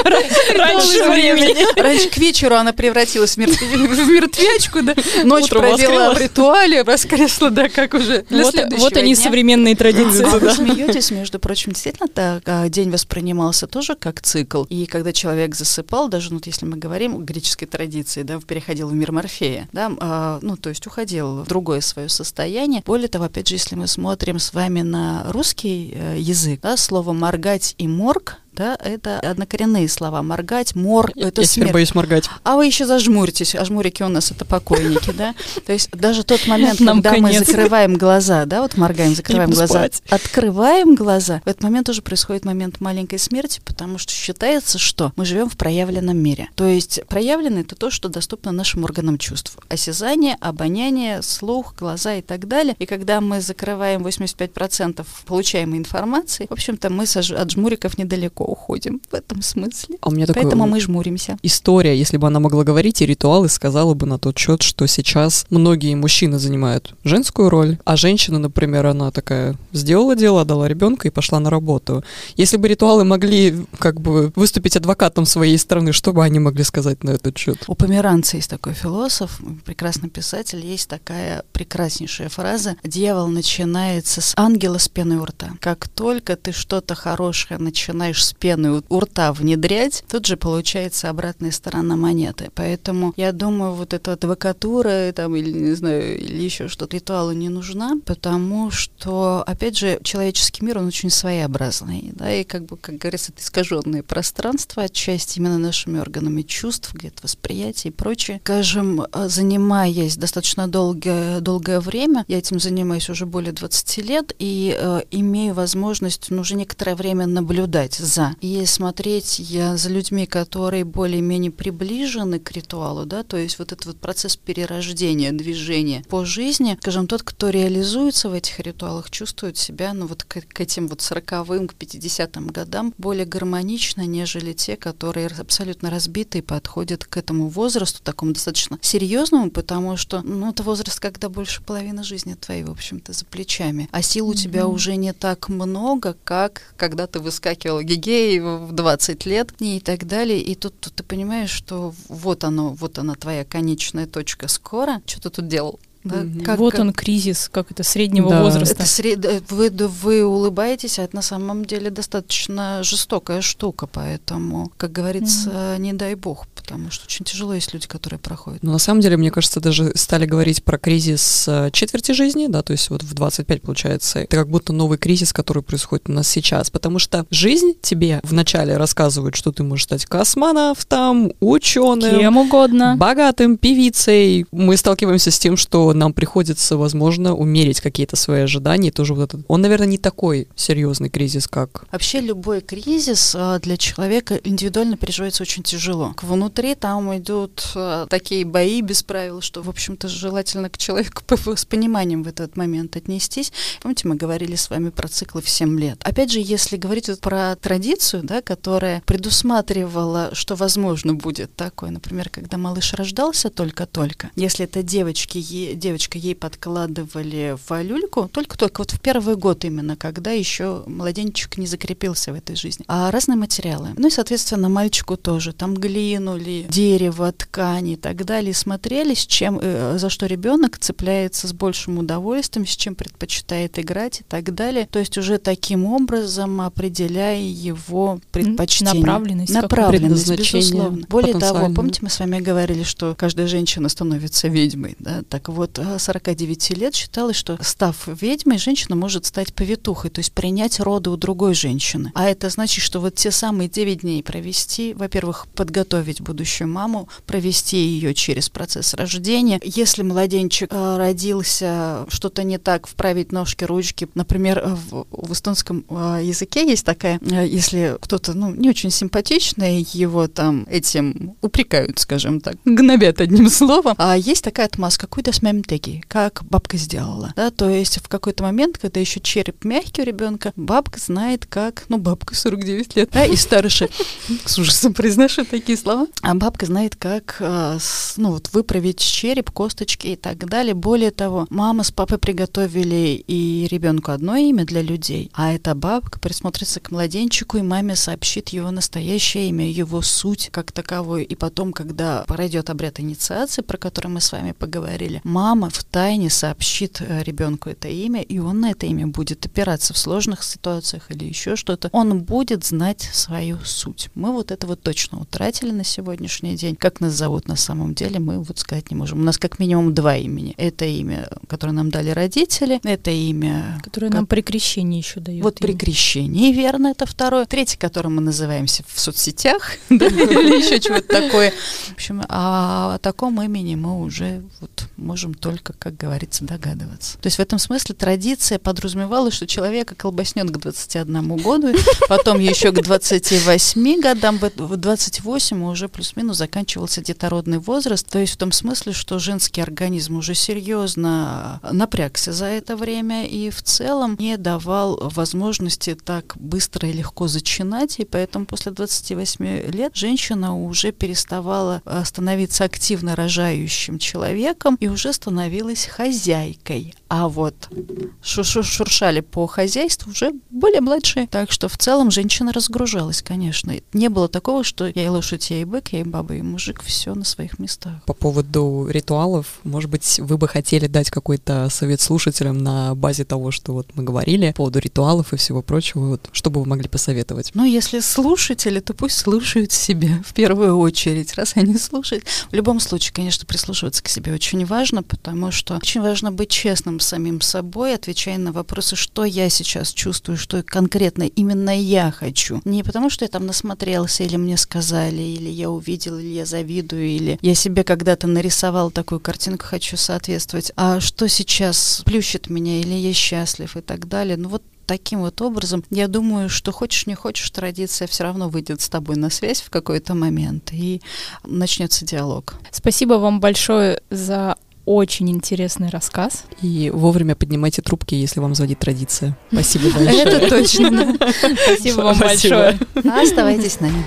Раньше времени. Раньше к вечеру она превратилась в мертвячку, да? Ночь провела в ритуале, воскресла, да, как уже Вот они современные традиции. Вы смеетесь, между прочим, действительно, так а, день воспринимался тоже как цикл. И когда человек засыпал, даже ну, если мы говорим о греческой традиции, да, переходил в мир Морфея, да, а, ну, то есть уходил в другое свое состояние. Более того, опять же, если мы смотрим с вами на русский э, язык, да, слово «моргать» и «морг» да, это однокоренные слова. Моргать, мор, я, это я смерть. боюсь моргать. А вы еще зажмуритесь, а жмурики у нас это покойники, да? То есть даже тот момент, когда мы закрываем глаза, да, вот моргаем, закрываем глаза, открываем глаза, в этот момент уже происходит момент маленькой смерти, потому что считается, что мы живем в проявленном мире. То есть проявленный это то, что доступно нашим органам чувств. Осязание, обоняние, слух, глаза и так далее. И когда мы закрываем 85% получаемой информации, в общем-то, мы от жмуриков недалеко уходим в этом смысле. А у меня Поэтому такой мы жмуримся. История, если бы она могла говорить, и ритуалы сказала бы на тот счет, что сейчас многие мужчины занимают женскую роль, а женщина, например, она такая сделала дело, дала ребенка и пошла на работу. Если бы ритуалы могли как бы выступить адвокатом своей страны, что бы они могли сказать на этот счет? У Померанца есть такой философ, прекрасный писатель, есть такая прекраснейшая фраза «Дьявол начинается с ангела с пеной у рта». Как только ты что-то хорошее начинаешь с пены у рта внедрять, тут же получается обратная сторона монеты. Поэтому я думаю, вот эта адвокатура там, или, не знаю, или еще что-то, ритуалы не нужна, потому что, опять же, человеческий мир, он очень своеобразный, да, и как бы, как говорится, это искаженное пространство, отчасти именно нашими органами чувств, где-то восприятия и прочее. Скажем, занимаясь достаточно долгое, долгое время, я этим занимаюсь уже более 20 лет, и э, имею возможность ну, уже некоторое время наблюдать за и смотреть я за людьми, которые более-менее приближены к ритуалу, да, то есть вот этот вот процесс перерождения, движения по жизни, скажем, тот, кто реализуется в этих ритуалах, чувствует себя, ну вот к, к этим вот сороковым, к 50-м годам более гармонично, нежели те, которые абсолютно разбиты и подходят к этому возрасту, такому достаточно серьезному, потому что, ну, это возраст, когда больше половины жизни твоей, в общем-то, за плечами, а сил у mm-hmm. тебя уже не так много, как когда ты выскакивал гигей в 20 лет и так далее. И тут, тут ты понимаешь, что вот оно, вот она твоя конечная точка скоро. Что ты тут делал? Да, mm-hmm. как, вот он кризис, как это среднего да. возраста. Это сред... вы, вы улыбаетесь, а это на самом деле достаточно жестокая штука, поэтому, как говорится, mm-hmm. не дай бог, потому что очень тяжело есть люди, которые проходят. Ну, на самом деле, мне кажется, даже стали говорить про кризис э, четверти жизни, да, то есть вот в 25 получается, это как будто новый кризис, который происходит у нас сейчас, потому что жизнь тебе вначале рассказывает, что ты можешь стать космонавтом, ученым, кем угодно, богатым, певицей. Мы сталкиваемся с тем, что нам приходится, возможно, умерить какие-то свои ожидания. Тоже вот этот. Он, наверное, не такой серьезный кризис, как. Вообще любой кризис а, для человека индивидуально переживается очень тяжело. Внутри там идут а, такие бои без правил, что, в общем-то, желательно к человеку с пониманием в этот момент отнестись. Помните, мы говорили с вами про циклы в 7 лет. Опять же, если говорить вот про традицию, да, которая предусматривала, что возможно будет такое, например, когда малыш рождался только-только, если это девочки, девочка, ей подкладывали в люльку только-только вот в первый год именно, когда еще младенчик не закрепился в этой жизни. А разные материалы. Ну и, соответственно, мальчику тоже. Там глину ли, дерево, ткани и так далее. Смотрели, с чем, э, за что ребенок цепляется с большим удовольствием, с чем предпочитает играть и так далее. То есть уже таким образом определяя его предпочтение. Направленность. Направленность, безусловно. Более того, помните, мы с вами говорили, что каждая женщина становится ведьмой. Да? Так вот, 49 лет считалось, что став ведьмой, женщина может стать повитухой, то есть принять роды у другой женщины. А это значит, что вот те самые 9 дней провести, во-первых, подготовить будущую маму, провести ее через процесс рождения. Если младенчик э, родился, что-то не так, вправить ножки, ручки. Например, в, в эстонском э, языке есть такая, э, если кто-то ну, не очень симпатичный, его там этим упрекают, скажем так, гнобят одним словом. А есть такая отмазка, какой-то смемтеги, как бабка сделала. Да, то есть в какой-то момент, когда еще череп мягкий у ребенка, бабка знает, как, ну, бабка 49 лет, да, и старше, с ужасом произношу такие слова, а бабка знает, как, э, ну, вот выправить череп, косточки и так далее. Более того, мама с папой приготовили и ребенку одно имя для людей, а эта бабка присмотрится к младенчику, и маме сообщит его настоящее имя, его суть как таковой. И потом, когда пройдет обряд инициации, про который мы с вами поговорили, мама в тайне сообщит э, ребенку это имя, и он на это имя будет опираться в сложных ситуациях или еще что-то. Он будет знать свою суть. Мы вот это вот точно утратили на сегодняшний день. Как нас зовут на самом деле, мы вот сказать не можем. У нас как минимум два имени. Это имя, которое нам дали родители, это имя... Которое как... нам при крещении еще дают. Вот при крещении, верно, это второе. Третье, которым мы называемся в соцсетях, или еще чего-то такое. В общем, а о таком имени мы уже вот можем только, как говорится, догадываться. То есть в этом смысле традиция подразумевала, что человека колбаснет к 21 году, потом еще к 28 годам, в 28 уже плюс-минус заканчивался детородный возраст, то есть в том смысле, что женский организм уже серьезно напрягся за это время и в целом не давал возможности так быстро и легко зачинать, и поэтому после 28 лет женщина уже переставала становиться активно рожающим человеком и уже становилась хозяйкой. А вот шуршали по хозяйству уже более младшие. Так что в целом женщина разгружалась, конечно. Не было такого, что я и лошадь, я и бык, я и баба, и мужик, все на своих местах. По поводу ритуалов, может быть, вы бы хотели дать какой-то совет слушателям на базе того, что вот мы говорили, по поводу ритуалов и всего прочего, вот, что бы вы могли посоветовать? Ну, если слушатели, то пусть слушают себя в первую очередь, раз они слушают. В любом случае, конечно, прислушиваться к себе очень важно, потому что очень важно быть честным с самим собой, отвечая на вопросы, что я сейчас чувствую, что конкретно именно я хочу. Не потому, что я там насмотрелся, или мне сказали, или я увидел, или я завидую, или я себе когда-то нарисовал такую картинку, хочу соответствовать, а что сейчас плющит меня, или я счастлив и так далее. Ну вот таким вот образом, я думаю, что хочешь не хочешь, традиция все равно выйдет с тобой на связь в какой-то момент, и начнется диалог. Спасибо вам большое за очень интересный рассказ. И вовремя поднимайте трубки, если вам звонит традиция. Спасибо большое. Это точно. Спасибо вам большое. Ну, оставайтесь с нами.